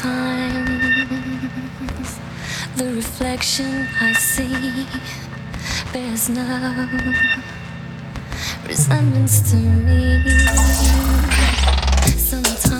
Sometimes the reflection I see bears no resemblance to me. Sometimes.